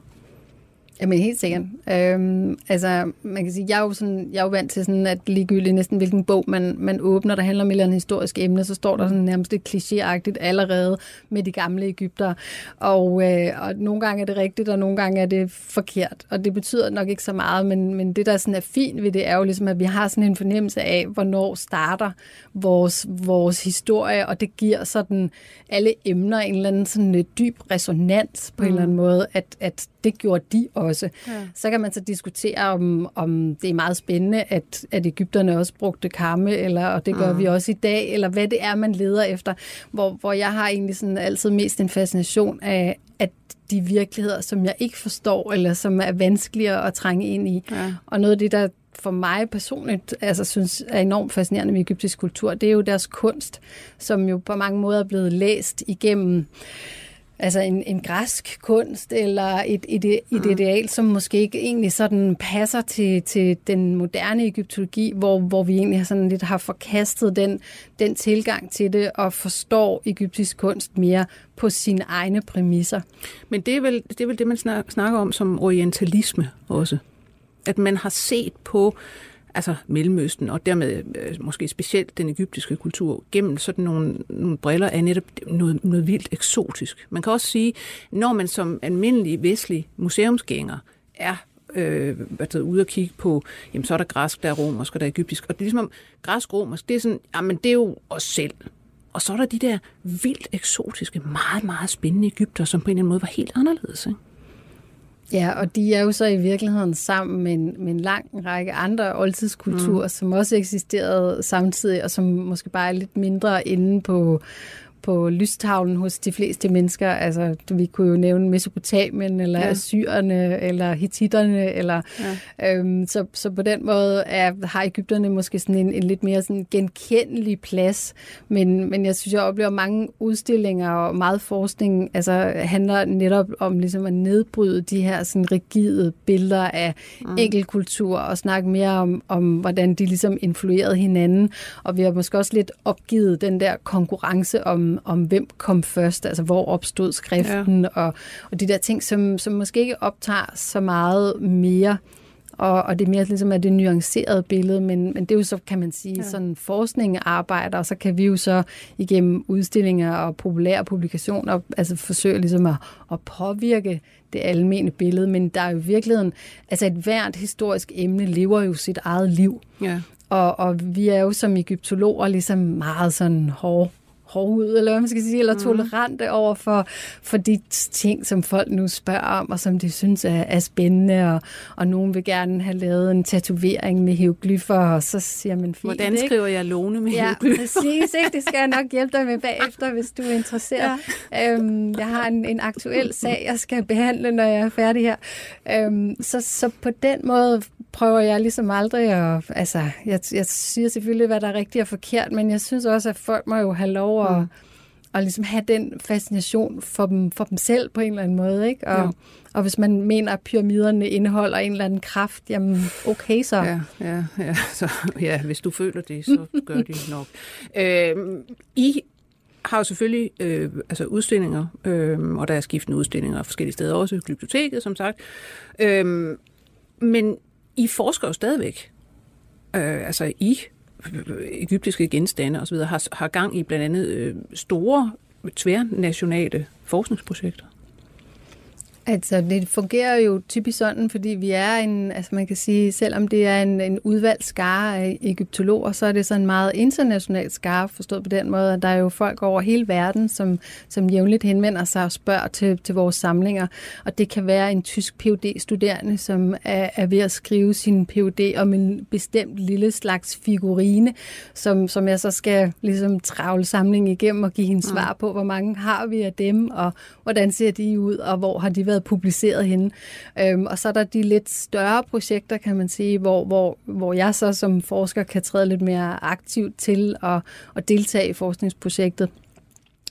Jamen helt sikkert. Øhm, altså, man kan sige, jeg er jo, sådan, jeg er jo vant til sådan, at ligegyldigt næsten hvilken bog man, man åbner, der handler om et eller andet historisk emne, så står der sådan nærmest lidt klichéagtigt allerede med de gamle Ægypter. Og, øh, og nogle gange er det rigtigt, og nogle gange er det forkert. Og det betyder nok ikke så meget, men, men det, der sådan er fint ved det, er jo ligesom, at vi har sådan en fornemmelse af, hvornår starter vores, vores historie, og det giver sådan alle emner en eller anden sådan dyb resonans på mm. en eller anden måde, at, at det gjorde de også. Ja. Så kan man så diskutere, om, om det er meget spændende, at, at Ægypterne også brugte karme, eller, og det gør mm. vi også i dag, eller hvad det er, man leder efter. Hvor, hvor jeg har egentlig sådan altid mest en fascination af, at de virkeligheder, som jeg ikke forstår, eller som er vanskeligere at trænge ind i. Ja. Og noget af det, der for mig personligt altså, synes er enormt fascinerende med egyptisk kultur, det er jo deres kunst, som jo på mange måder er blevet læst igennem altså en, en græsk kunst eller et, et, et mm. ideal, som måske ikke egentlig sådan passer til, til den moderne egyptologi, hvor, hvor vi egentlig sådan lidt har forkastet den, den tilgang til det og forstår egyptisk kunst mere på sine egne præmisser. Men det er vel det, er vel det man snakker om som orientalisme også. At man har set på altså Mellemøsten, og dermed øh, måske specielt den egyptiske kultur, gennem sådan nogle, nogle briller af netop noget, noget vildt eksotisk. Man kan også sige, når man som almindelig vestlig museumsgænger er øh, hvad det, ude og kigge på, jamen så er der græsk, der er romersk, og der er egyptisk. Og det er ligesom græsk-romersk, det er sådan, jamen det er jo os selv. Og så er der de der vildt eksotiske, meget, meget spændende Ægypter, som på en eller anden måde var helt anderledes. Ikke? Ja, og de er jo så i virkeligheden sammen med en, med en lang række andre oldtidskulturer, mm. som også eksisterede samtidig, og som måske bare er lidt mindre inde på, på lystavlen hos de fleste mennesker. Altså, vi kunne jo nævne Mesopotamien, eller ja. Assyrerne, eller Hittitterne, eller, ja. øhm, så, så på den måde er, har Ægypterne måske sådan en, en lidt mere sådan genkendelig plads, men, men jeg synes, jeg oplever mange udstillinger og meget forskning altså, handler netop om ligesom at nedbryde de her sådan rigide billeder af mm. enkeltkultur, og snakke mere om, om, hvordan de ligesom influerede hinanden, og vi har måske også lidt opgivet den der konkurrence om om, hvem kom først, altså hvor opstod skriften, ja. og, og de der ting, som, som måske ikke optager så meget mere og, og det er mere ligesom er det nuancerede billede, men, men det er jo så, kan man sige, ja. sådan forskning arbejder, og så kan vi jo så igennem udstillinger og populære publikationer altså forsøge ligesom at, at påvirke det almene billede, men der er jo i virkeligheden, altså et hvert historisk emne lever jo sit eget liv. Ja. Og, og vi er jo som egyptologer ligesom meget sådan hårde hårdhud, eller hvad man skal sige, eller mm. tolerante over for, for de ting, som folk nu spørger om, og som de synes er, er spændende, og, og nogen vil gerne have lavet en tatovering med hieroglyffer, og så siger man fint, Hvordan ikke? skriver jeg låne med ja, hieroglyffer? præcis, ikke? det skal jeg nok hjælpe dig med bagefter, hvis du er interesseret. Ja. Øhm, jeg har en, en aktuel sag, jeg skal behandle, når jeg er færdig her. Øhm, så, så på den måde prøver jeg ligesom aldrig at... Altså, jeg, jeg siger selvfølgelig, hvad der er rigtigt og forkert, men jeg synes også, at folk må jo have lov at, mm. at ligesom have den fascination for dem, for dem selv på en eller anden måde. Ikke? Og, ja. og hvis man mener, at pyramiderne indeholder en eller anden kraft, jamen okay så. Ja, ja, ja. Så, ja hvis du føler det, så gør de nok. Øh, I har jo selvfølgelig øh, altså udstillinger, øh, og der er skiftende udstillinger forskellige steder, også biblioteket, som sagt. Øh, men i forsker jo stadigvæk. Øh, altså i egyptiske genstande osv. Har, har gang i blandt andet øh, store tværnationale forskningsprojekter? Altså, det fungerer jo typisk sådan, fordi vi er en, altså man kan sige, selvom det er en, en udvalgt skare af egyptologer, så er det sådan en meget international skare, forstået på den måde, at der er jo folk over hele verden, som, som jævnligt henvender sig og spørger til, til vores samlinger. Og det kan være en tysk phd studerende som er, er ved at skrive sin PhD om en bestemt lille slags figurine, som, som jeg så skal ligesom travle samlingen igennem og give hende mm. svar på, hvor mange har vi af dem, og hvordan ser de ud, og hvor har de været været publiceret henne. Øhm, og så er der de lidt større projekter, kan man sige, hvor, hvor, hvor jeg så som forsker kan træde lidt mere aktivt til at, at deltage i forskningsprojektet.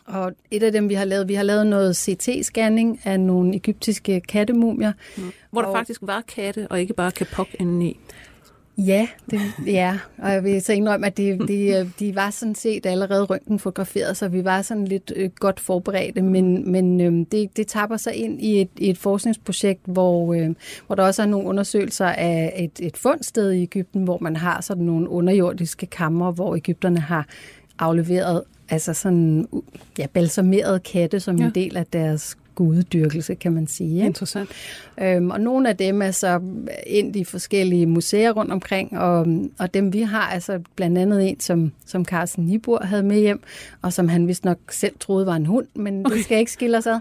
Og et af dem, vi har lavet, vi har lavet noget CT-scanning af nogle egyptiske kattemumier. Mm. Hvor der og, faktisk var katte, og ikke bare kapok indeni. Ja, det, ja, og jeg vil så indrømme, at de, de, de var sådan set allerede røntgen fotograferet, så vi var sådan lidt øh, godt forberedte, men, men øh, det, det tapper sig ind i et, i et forskningsprojekt, hvor, øh, hvor der også er nogle undersøgelser af et, et fundsted i Ægypten, hvor man har sådan nogle underjordiske kammer, hvor Ægypterne har afleveret altså sådan ja, balsamerede katte som ja. en del af deres guddyrkelse, kan man sige. Interessant. Øhm, og nogle af dem er så ind i forskellige museer rundt omkring, og, og dem vi har, altså blandt andet en, som, som Carsten Nibur havde med hjem, og som han vist nok selv troede var en hund, men okay. det skal ikke skille os ad.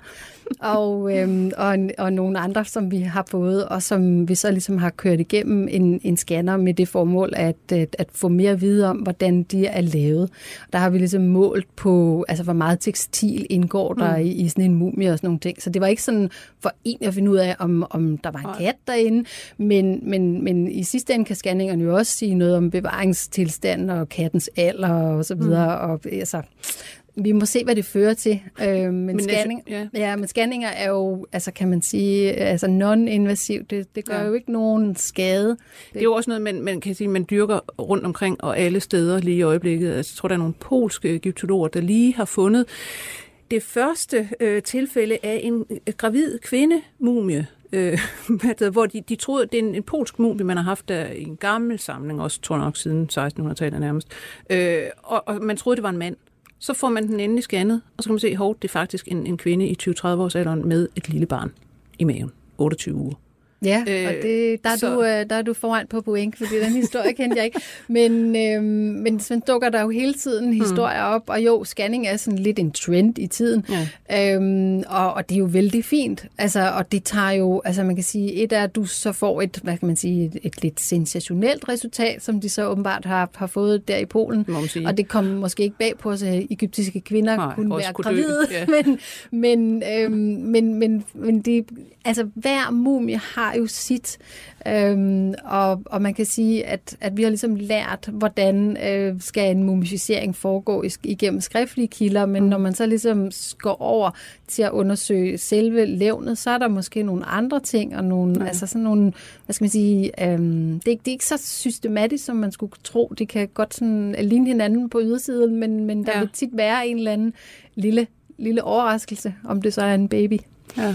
Og, øhm, og, og nogle andre, som vi har fået, og som vi så ligesom har kørt igennem en, en scanner med det formål at, at, at få mere at vide om, hvordan de er lavet. Der har vi ligesom målt på, altså hvor meget tekstil indgår der mm. i, i sådan en mumie og sådan nogle ting. Så det var ikke sådan for en at finde ud af, om, om der var en kat derinde, men, men, men i sidste ende kan scanningerne jo også sige noget om bevaringstilstand og kattens alder og så videre. Mm. Og, altså, vi må se, hvad det fører til. Øh, men, men, scanning, ja. Ja, men scanninger er jo, altså kan man sige, altså non-invasiv. Det, det gør ja. jo ikke nogen skade. Det, det er jo også noget, man, man kan sige, man dyrker rundt omkring og alle steder lige i øjeblikket. Altså, jeg tror, der er nogle polske egyptologer, der lige har fundet det første øh, tilfælde af en øh, gravid kvinde-mumie, øh, hvor de, de troede, det er en, en polsk mumie, man har haft der i en gammel samling, også tror nok siden 1600-tallet nærmest, øh, og, og man troede, det var en mand. Så får man den endelig scannet, og så kan man se, at det er faktisk en, en kvinde i 20-30 års alderen med et lille barn i maven, 28 uger. Ja, øh, og det, der, er så... du, øh, der er du foran på point, fordi den historie kendte jeg ikke. Men, øh, men så dukker der jo hele tiden hmm. historier op, og jo, scanning er sådan lidt en trend i tiden, ja. øhm, og, og det er jo vældig fint. Altså, og det tager jo, altså man kan sige, et er, at du så får et, hvad kan man sige, et, et lidt sensationelt resultat, som de så åbenbart har, har fået der i Polen. Og det kom måske ikke bag på os, at egyptiske kvinder Nej, kunne være kunne gravide, ja. men, men, øhm, men, men, men det, altså hver mumie har jo sit. Øhm, og, og man kan sige, at, at vi har ligesom lært, hvordan øh, skal en mumificering foregå igennem skriftlige kilder, men når man så ligesom går over til at undersøge selve levnet, så er der måske nogle andre ting, og nogle, ja. altså sådan nogle, hvad skal man sige, øhm, det, er, det er ikke så systematisk, som man skulle tro. Det kan godt sådan ligne hinanden på ydersiden, men, men der ja. vil tit være en eller anden lille, lille overraskelse, om det så er en baby. Ja.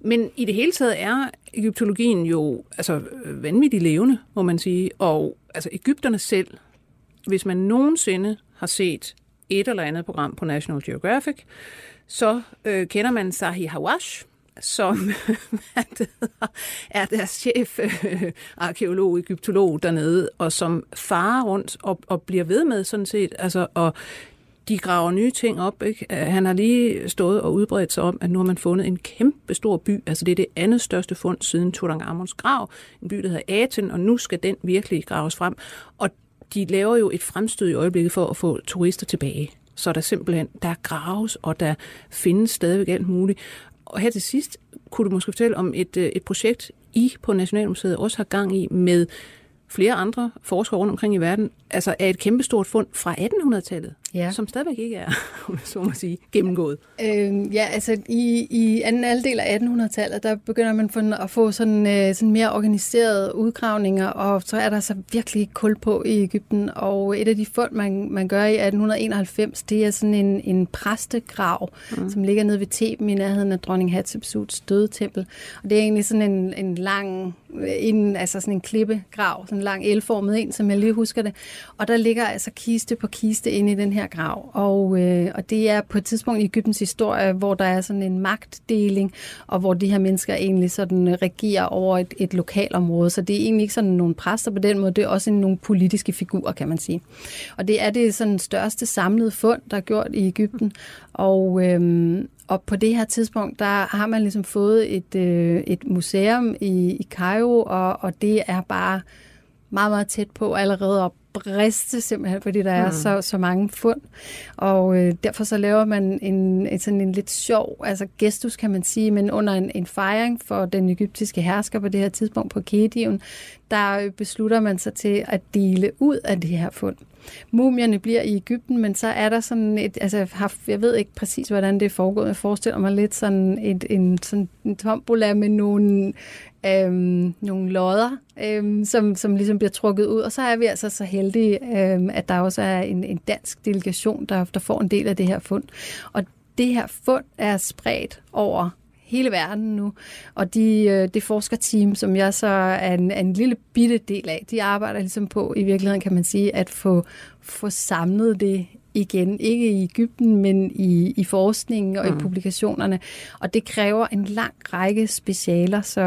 Men i det hele taget er egyptologien jo altså, vanvittigt levende, må man sige. Og altså, Ægypterne selv, hvis man nogensinde har set et eller andet program på National Geographic, så øh, kender man Sahi Hawash, som er deres chef øh, arkeolog, egyptolog dernede, og som farer rundt og, og bliver ved med sådan set altså, at de graver nye ting op. Ikke? Han har lige stået og udbredt sig om, at nu har man fundet en kæmpe stor by. Altså det er det andet største fund siden Tutankhamons grav. En by, der hedder Aten, og nu skal den virkelig graves frem. Og de laver jo et fremstød i øjeblikket for at få turister tilbage. Så der simpelthen, der graves, og der findes stadigvæk alt muligt. Og her til sidst, kunne du måske fortælle om et, øh, et projekt, I på Nationalmuseet også har gang i med flere andre forskere rundt omkring i verden, altså er et kæmpestort fund fra 1800-tallet, ja. som stadigvæk ikke er, så må sige, gennemgået. Øh, ja, altså i, i anden halvdel af 1800-tallet, der begynder man at få sådan, øh, sådan mere organiserede udgravninger, og så er der så virkelig kul på i Ægypten, og et af de fund, man, man gør i 1891, det er sådan en, en præstegrav, mm. som ligger nede ved Theben i nærheden af dronning Hatshepsuts dødetempel. Og det er egentlig sådan en, en lang, en, altså sådan en klippegrav, sådan en lang elformet en, som jeg lige husker det. Og der ligger altså kiste på kiste inde i den her her grav. Og, øh, og det er på et tidspunkt i Ægyptens historie, hvor der er sådan en magtdeling, og hvor de her mennesker egentlig sådan øh, regerer over et, et lokalområde. Så det er egentlig ikke sådan nogle præster på den måde, det er også nogle politiske figurer, kan man sige. Og det er det sådan største samlede fund, der er gjort i Ægypten. Og, Øh, og på det her tidspunkt, der har man ligesom fået et, øh, et museum i, i Cairo, og, og det er bare meget, meget tæt på allerede op briste simpelthen, fordi der er mm. så, så mange fund. Og øh, derfor så laver man en, en, sådan en lidt sjov, altså gestus kan man sige, men under en, en fejring for den egyptiske hersker på det her tidspunkt på Kediven, der beslutter man sig til at dele ud af det her fund. Mumierne bliver i Ægypten, men så er der sådan et, altså jeg ved ikke præcis, hvordan det er foregået, jeg forestiller mig lidt sådan et, en, sådan en tombola med nogle, øhm, nogle lodder, øhm, som, som ligesom bliver trukket ud, og så er vi altså så heldige, øhm, at der også er en, en dansk delegation, der, der får en del af det her fund. Og det her fund er spredt over hele verden nu. Og de, øh, det forskerteam, som jeg så er en, en lille bitte del af, de arbejder ligesom på, i virkeligheden kan man sige, at få, få samlet det igen, ikke i Ægypten, men i, i forskningen og mm. i publikationerne. Og det kræver en lang række specialer. Så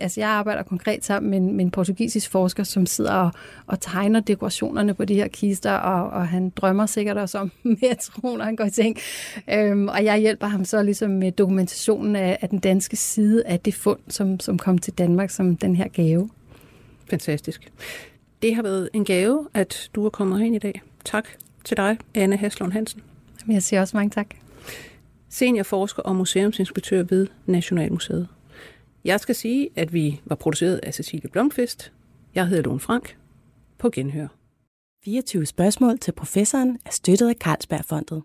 altså, jeg arbejder konkret sammen med en, med en portugisisk forsker, som sidder og, og tegner dekorationerne på de her kister, og, og han drømmer sikkert også om mere tro, når han går i ting. Øhm, og jeg hjælper ham så ligesom med dokumentationen af, af den danske side af det fund, som, som kom til Danmark som den her gave. Fantastisk. Det har været en gave, at du er kommet herind i dag. Tak til dig, Anne Haslund Hansen. Jeg siger også mange tak. Seniorforsker og museumsinspektør ved Nationalmuseet. Jeg skal sige, at vi var produceret af Cecilie Blomqvist. Jeg hedder Lone Frank. På genhør. 24 spørgsmål til professoren er støttet af Carlsbergfondet.